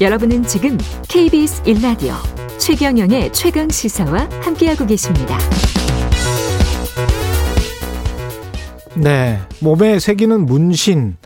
여러분은 지금 KBS 1라디오 최경영의 최강 시사와 함께하고 계십니다. 네. 몸에 새기는 문신.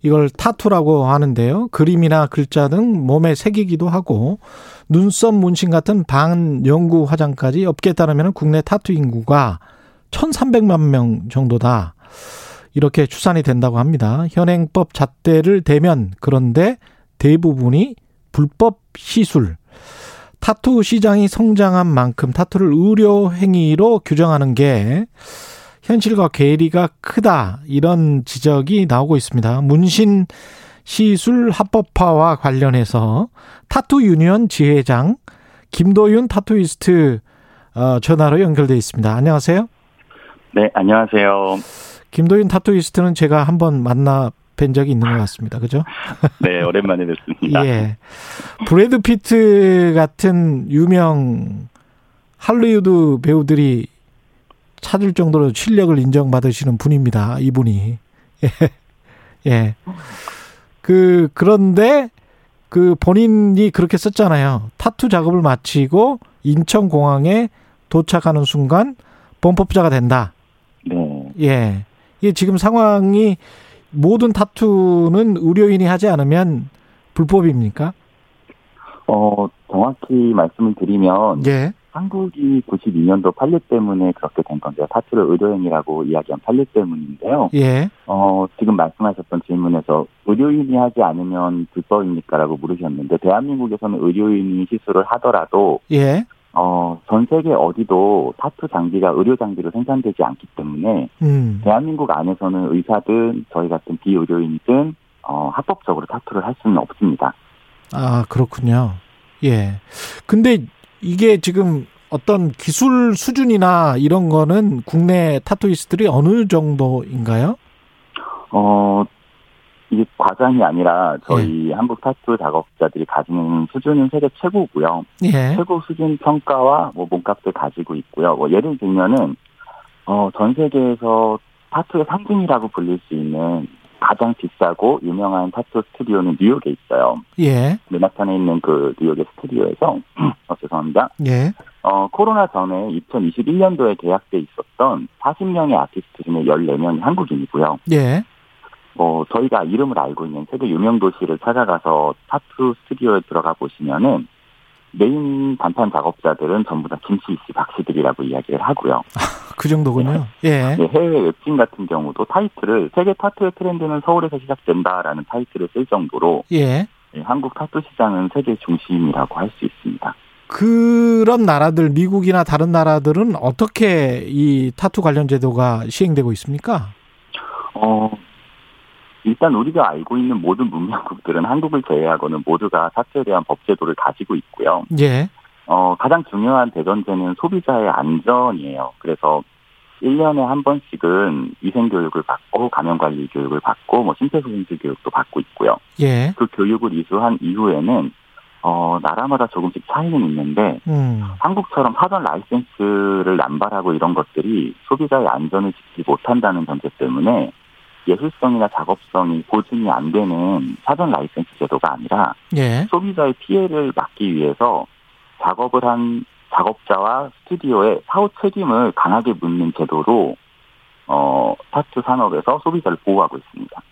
이걸 타투라고 하는데요. 그림이나 글자 등 몸에 새기기도 하고 눈썹 문신 같은 반영구 화장까지 업계에 따르면 국내 타투 인구가 1,300만 명 정도다. 이렇게 추산이 된다고 합니다. 현행법 잣대를 대면 그런데 대부분이 불법 시술. 타투 시장이 성장한 만큼 타투를 의료 행위로 규정하는 게 현실과 괴리가 크다 이런 지적이 나오고 있습니다. 문신 시술 합법화와 관련해서 타투 유니언 지회장 김도윤 타투이스트 어, 전화로 연결돼 있습니다. 안녕하세요. 네, 안녕하세요. 김도윤 타투이스트는 제가 한번 만나 뵌 적이 있는 것 같습니다. 그죠? 네, 오랜만에 뵙습니다. 예. 브래드 피트 같은 유명 할리우드 배우들이 찾을 정도로 실력을 인정받으시는 분입니다. 이분이. 예. 예. 그, 그런데 그 본인이 그렇게 썼잖아요. 타투 작업을 마치고 인천공항에 도착하는 순간 범법자가 된다. 네. 예. 이게 지금 상황이 모든 타투는 의료인이 하지 않으면 불법입니까? 어, 정확히 말씀을 드리면 예. 한국이 92년도 판례 때문에 그렇게 된 건데요. 타투를 의료행위라고 이야기한 판례 때문인데요. 예. 어, 지금 말씀하셨던 질문에서 의료인이 하지 않으면 불법입니까라고 물으셨는데 대한민국에서는 의료인이 시술을 하더라도 예. 어, 전 세계 어디도 타투 장비가 의료 장비로 생산되지 않기 때문에 음. 대한민국 안에서는 의사든 저희 같은 비의료인이든 어, 합법적으로 타투를 할 수는 없습니다. 아, 그렇군요. 예. 근데 이게 지금 어떤 기술 수준이나 이런 거는 국내 타투이스트들이 어느 정도인가요? 어, 이게 과장이 아니라 저희 예. 한국 타투 작업자들이 가지는 수준은 세계 최고고요. 예. 최고 수준 평가와 뭐 몸값을 가지고 있고요. 뭐 예를 들면은 어, 전 세계에서 타투의 상징이라고 불릴 수 있는 가장 비싸고 유명한 타투 스튜디오는 뉴욕에 있어요. 예. 맨하탄에 있는 그 뉴욕의 스튜디오에서 어, 죄송합니다. 예. 어, 코로나 전에 2021년도에 계약돼 있었던 40명의 아티스트 중에 14명이 한국인이고요. 예. 뭐 저희가 이름을 알고 있는 세계 유명 도시를 찾아가서 타투 스튜디오에 들어가 보시면은 메인 간판 작업자들은 전부 다 김씨, 박씨들이라고 이야기를 하고요. 그 정도군요. 예. 네, 해외 웹진 같은 경우도 타이틀을 세계 타투의 트렌드는 서울에서 시작된다라는 타이틀을 쓸 정도로 예. 네, 한국 타투 시장은 세계 중심이라고 할 수 있습니다. 그런 나라들 미국이나 다른 나라들은 어떻게 이 타투 관련 제도가 시행되고 있습니까? 어, 일단 우리가 알고 있는 모든 문명국들은 한국을 제외하고는 모두가 타투에 대한 법 제도를 가지고 있고요. 예. 어, 가장 중요한 대전제는 소비자의 안전이에요. 그래서 1년에 한 번씩은 위생교육을 받고 감염관리 교육을 받고 뭐 심폐소생술 교육도 받고 있고요. 예. 그 교육을 이수한 이후에는 어, 나라마다 조금씩 차이는 있는데 음. 한국처럼 사전 라이센스를 남발하고 이런 것들이 소비자의 안전을 지키지 못한다는 전제 때문에 예술성이나 작업성이 보증이 안 되는 사전 라이센스 제도가 아니라 예. 소비자의 피해를 막기 위해서 작업을 한 작업자와 스튜디오의 사후 책임을 강하게 묻는 제도로 어, 타투 산업에서 소비자를 보호하고 있습니다.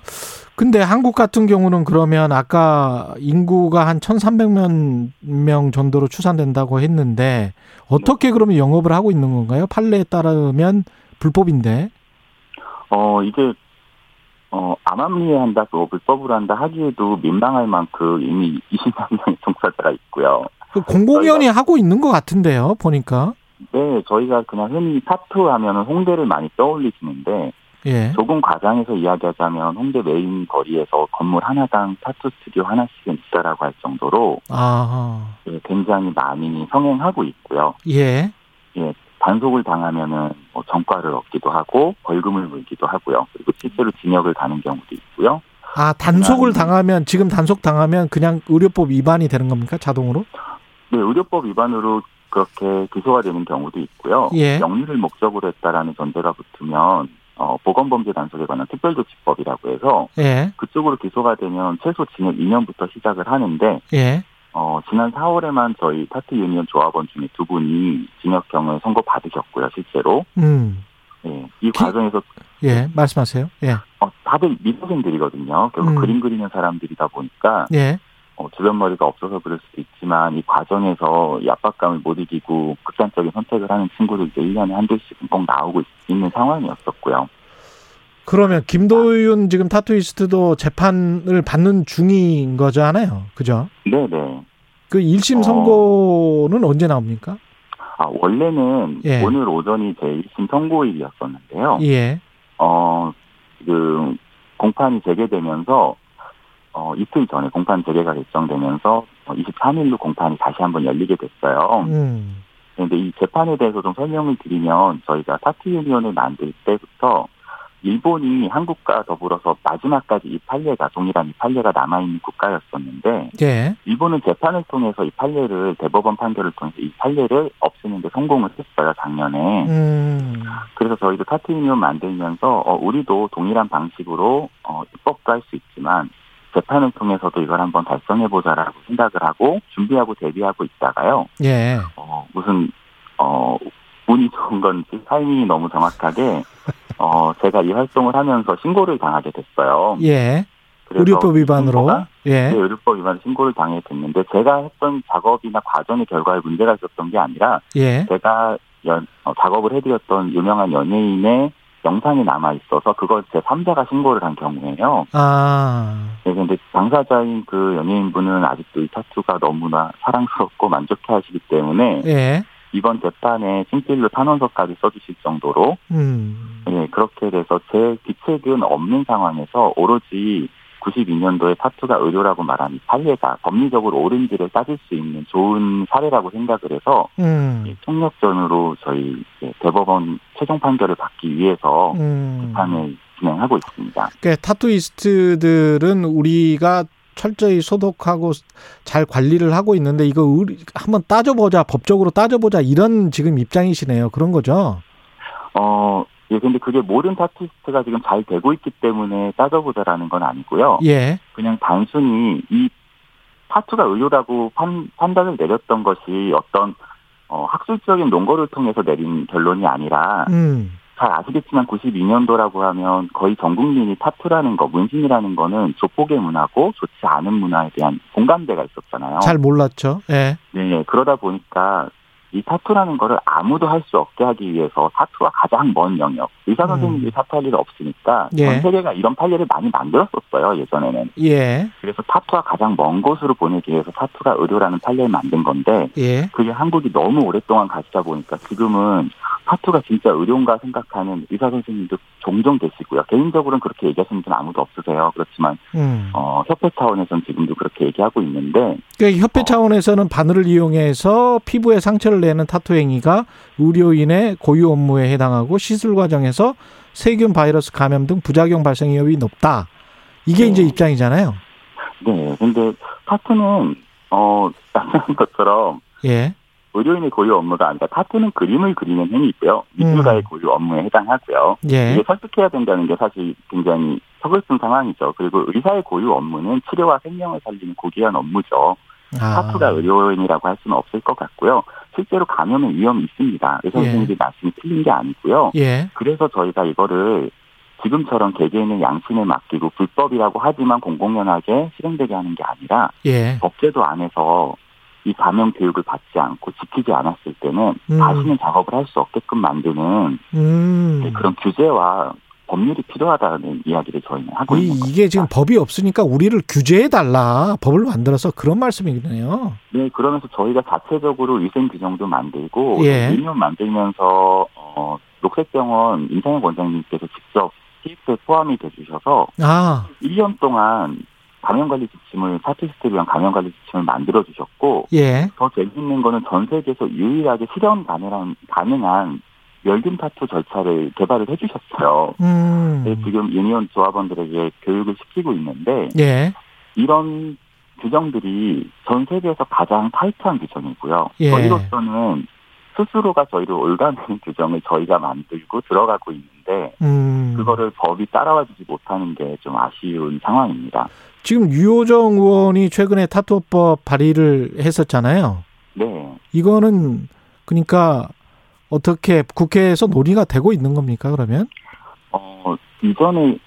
근데 한국 같은 경우는 그러면 아까 인구가 한 1,300만 명 정도로 추산된다고 했는데 어떻게 그러면 영업을 하고 있는 건가요? 판례에 따르면 불법인데. 어, 이게 어, 암암리에 한다, 또 불법으로 한다 하기에도 민망할 만큼 이미 20만 명의 종사자가 있고요. 그 공공연히 하고 있는 것 같은데요, 보니까. 네, 저희가 그냥 흔히 타투 하면은 홍대를 많이 떠올리시는데, 예. 조금 과장해서 이야기하자면 홍대 메인 거리에서 건물 하나당 타투 스튜디오 하나씩은 있다라고 할 정도로 아, 예, 굉장히 많이 성행하고 있고요. 예. 예, 단속을 당하면은 뭐 전과를 얻기도 하고 벌금을 물기도 하고요. 그리고 실제로 징역을 가는 경우도 있고요. 아, 단속을 당하면, 지금 단속 당하면 그냥 의료법 위반이 되는 겁니까? 자동으로? 네, 의료법 위반으로 그렇게 기소가 되는 경우도 있고요. 예. 영리를 목적으로 했다라는 전제가 붙으면 어, 보건범죄 단속에 관한 특별조치법이라고 해서 예. 그쪽으로 기소가 되면 최소 징역 2년부터 시작을 하는데 예. 어, 지난 4월에만 저희 타트 유니언 조합원 중에 두 분이 징역형을 선고 받으셨고요, 실제로. 음. 예, 이 과정에서 예. 말씀하세요. 예. 어, 다들 미소생들이거든요. 결국 음. 그림 그리는 사람들이다 보니까 예. 어, 주변 머리가 없어서 그럴 수도 있지만 이 과정에서 이 압박감을 못 이기고 극단적인 선택을 하는 친구들도 1년에 한두씩은 꼭 나오고 있, 있는 상황이었었고요. 그러면 김도윤 지금 타투이스트도 재판을 받는 중인 거잖아요. 그죠? 네네. 그 1심 어. 선고는 언제 나옵니까? 아, 원래는 예. 오늘 오전이 제 1심 선고일이었었는데요. 예. 어, 그, 공판이 재개되면서, 어, 이틀 전에 공판 재개가 결정되면서, 23일로 공판이 다시 한번 열리게 됐어요. 음. 그런데 이 재판에 대해서 좀 설명을 드리면, 저희가 타투 유니온을 만들 때부터, 일본이 한국과 더불어서 마지막까지 이 판례가, 동일한 이 판례가 남아있는 국가였었는데, 예. 일본은 재판을 통해서 이 판례를, 대법원 판결을 통해서 이 판례를 없애는데 성공을 했어요, 작년에. 음. 그래서 저희도 유니온 만들면서 어, 우리도 동일한 방식으로 어, 입법도 할 수 있지만 재판을 통해서도 이걸 한번 달성해보자라고 생각을 하고 준비하고 대비하고 있다가요. 예. 어, 무슨 어, 운이 좋은 건지 타이밍이 너무 정확하게 어, 제가 이 활동을 하면서 신고를 당하게 됐어요. 예. 의료법 위반으로. 신고가 예. 네, 의료법 위반 신고를 당하게 됐는데 제가 했던 작업이나 과정의 결과에 문제가 있었던 게 아니라 예. 제가 연, 어, 작업을 해드렸던 유명한 연예인의 영상이 남아 있어서 그걸 제 3자가 신고를 한 경우에요. 아. 네, 근데 당사자인 그 연예인분은 아직도 이 타투가 너무나 사랑스럽고 만족해 하시기 때문에 예. 이번 재판에 친필로 탄원서까지 써주실 정도로 음. 예, 그렇게 돼서 제 귀책은 없는 상황에서 오로지 92년도에 타투가 의료라고 말한 이 판례가 법리적으로 옳은지를 따질 수 있는 좋은 사례라고 생각을 해서 음. 이 총력전으로 저희 대법원 최종 판결을 받기 위해서 음. 재판을 진행하고 있습니다. 그 타투이스트들은 우리가 철저히 소독하고 잘 관리를 하고 있는데 이거 우리 한번 따져보자 법적으로 따져보자 이런 지금 입장이시네요. 그런 거죠. 어, 예, 근데 그게 모든 타투이스트가 지금 잘 되고 있기 때문에 따져보자라는 건 아니고요. 예. 그냥 단순히 이 타투가 의료라고 판, 판단을 내렸던 것이 어떤 어, 학술적인 논거를 통해서 내린 결론이 아니라 음. 잘 아시겠지만 92년도라고 하면 거의 전 국민이 타투라는 거, 문신이라는 거는 조폭의 문화고 좋지 않은 문화에 대한 공감대가 있었잖아요. 잘 몰랐죠. 예. 네, 그러다 보니까 이 타투라는 거를 아무도 할 수 없게 하기 위해서 타투와 가장 먼 영역, 의사 선생님들이 타투할 일이 없으니까 음. 예. 전 세계가 이런 판례를 많이 만들었었어요, 예전에는. 예. 그래서 타투와 가장 먼 곳으로 보내기 위해서 타투가 의료라는 판례를 만든 건데 예. 그게 한국이 너무 오랫동안 가시다 보니까 지금은 타투가 진짜 의료인가 생각하는 의사 선생님도 종종 계시고요. 개인적으로는 그렇게 얘기하시는 분은 아무도 없으세요. 그렇지만 음. 어, 협회 차원에서는 지금도 그렇게 얘기하고 있는데 그 협회 차원에서는 바늘을 이용해서 피부에 상처를 내는 타투 행위가 의료인의 고유 업무에 해당하고 시술 과정에서 세균 바이러스 감염 등 부작용 발생 위험이 높다. 이게 네. 이제 입장이잖아요. 네, 근데 타투는 어, 말씀한 것처럼 예. 의료인의 고유 업무가 아니라 타투는 그림을 그리는 행위이고요. 미술가의 음. 고유 업무에 해당하고요. 예. 이게 설득해야 된다는 게 사실 굉장히 서글픈 상황이죠. 그리고 의사의 고유 업무는 치료와 생명을 살리는 고귀한 업무죠. 아. 타투가 의료인이라고 할 수는 없을 것 같고요. 실제로 감염의 위험이 있습니다. 의사 예. 선생님들이 말씀이 틀린 게 아니고요. 예. 그래서 저희가 이거를 지금처럼 개개인의 양심에 맡기고 불법이라고 하지만 공공연하게 실행되게 하는 게 아니라 예. 법제도 안에서 이 감염 교육을 받지 않고 지키지 않았을 때는 음. 다시는 작업을 할 수 없게끔 만드는 음. 네, 그런 규제와 법률이 필요하다는 이야기를 저희는 하고 이, 있는 거죠. 이게 지금 법이 없으니까 우리를 규제해 달라. 법을 만들어서 그런 말씀이네요. 네, 그러면서 저희가 자체적으로 위생 규정도 만들고 예. 유니온 만들면서 어, 녹색병원 임상혁 원장님께서 직접 TF에 포함이 돼주셔서 아, 1년 동안 감염관리 지침을 타투이스트를 위한 감염관리 지침을 만들어 주셨고 예. 더 재밌는 거는 전 세계에서 유일하게 실현 가능한 가능한 멸균 타투 절차를 개발을 해주셨어요. 음. 네, 지금 유니온 조합원들에게 교육을 시키고 있는데 예. 이런 규정들이 전 세계에서 가장 타이트한 규정이고요. 예. 저희로서는 스스로가 저희를 옭아매는 규정을 저희가 만들고 들어가고 있는데 음. 그거를 법이 따라와 주지 못하는 게 좀 아쉬운 상황입니다. 지금 유호정 의원이 최근에 타투법 발의를 했었잖아요. 네. 이거는 그러니까 어떻게 국회에서 논의가 되고 있는 겁니까? 그러면? 어, 이전에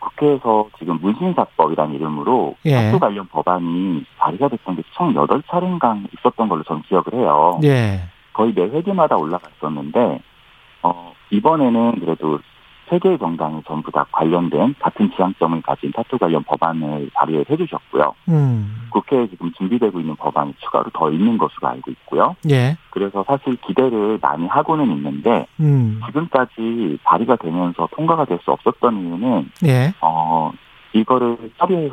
국회에서 지금 문신사법이라는 이름으로 예. 타투 관련 법안이 발의가 됐던 게총 8차례인가 있었던 걸로 전 기억을 해요. 예. 거의 매 회기마다 올라갔었는데, 어, 이번에는 그래도 세 개의 정당이 전부 다 관련된 같은 지향점을 가진 타투 관련 법안을 발의를 해주셨고요. 음. 국회에 지금 준비되고 있는 법안이 추가로 더 있는 것으로 알고 있고요. 예. 그래서 사실 기대를 많이 하고는 있는데, 음. 지금까지 발의가 되면서 통과가 될 수 없었던 이유는, 예. 어, 이거를 처리해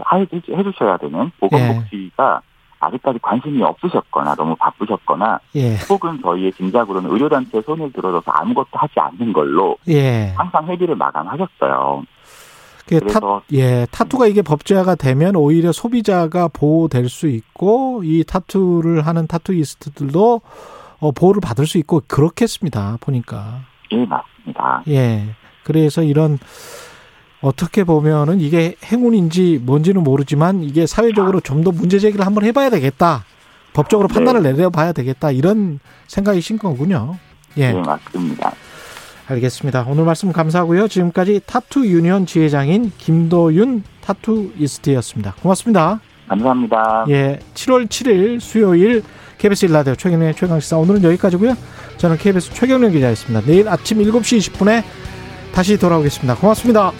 주셔야 되는 보건복지가 아직까지 관심이 없으셨거나 너무 바쁘셨거나 예. 혹은 저희의 짐작으로는 의료단체에 손을 들어줘서 아무것도 하지 않는 걸로 예. 항상 회기를 마감하셨어요. 그 타, 예, 타투가 이게 법제화가 되면 오히려 소비자가 보호될 수 있고 이 타투를 하는 타투이스트들도 어, 보호를 받을 수 있고 그렇겠습니다. 보니까. 예 맞습니다. 예. 그래서 이런 어떻게 보면은 이게 행운인지 뭔지는 모르지만 이게 사회적으로 좀 더 문제 제기를 한번 해봐야 되겠다. 법적으로 네. 판단을 내려봐야 되겠다. 이런 생각이신 거군요. 예, 예. 맞습니다. 알겠습니다. 오늘 말씀 감사하고요. 지금까지 타투 유니언 지회장인 김도윤 타투이스트였습니다. 고맙습니다. 감사합니다. 예, 7월 7일 수요일 KBS 일라디오 최경련의 최강시사 오늘은 여기까지고요. 저는 KBS 최경련 기자였습니다. 내일 아침 7시 20분에 다시 돌아오겠습니다. 고맙습니다.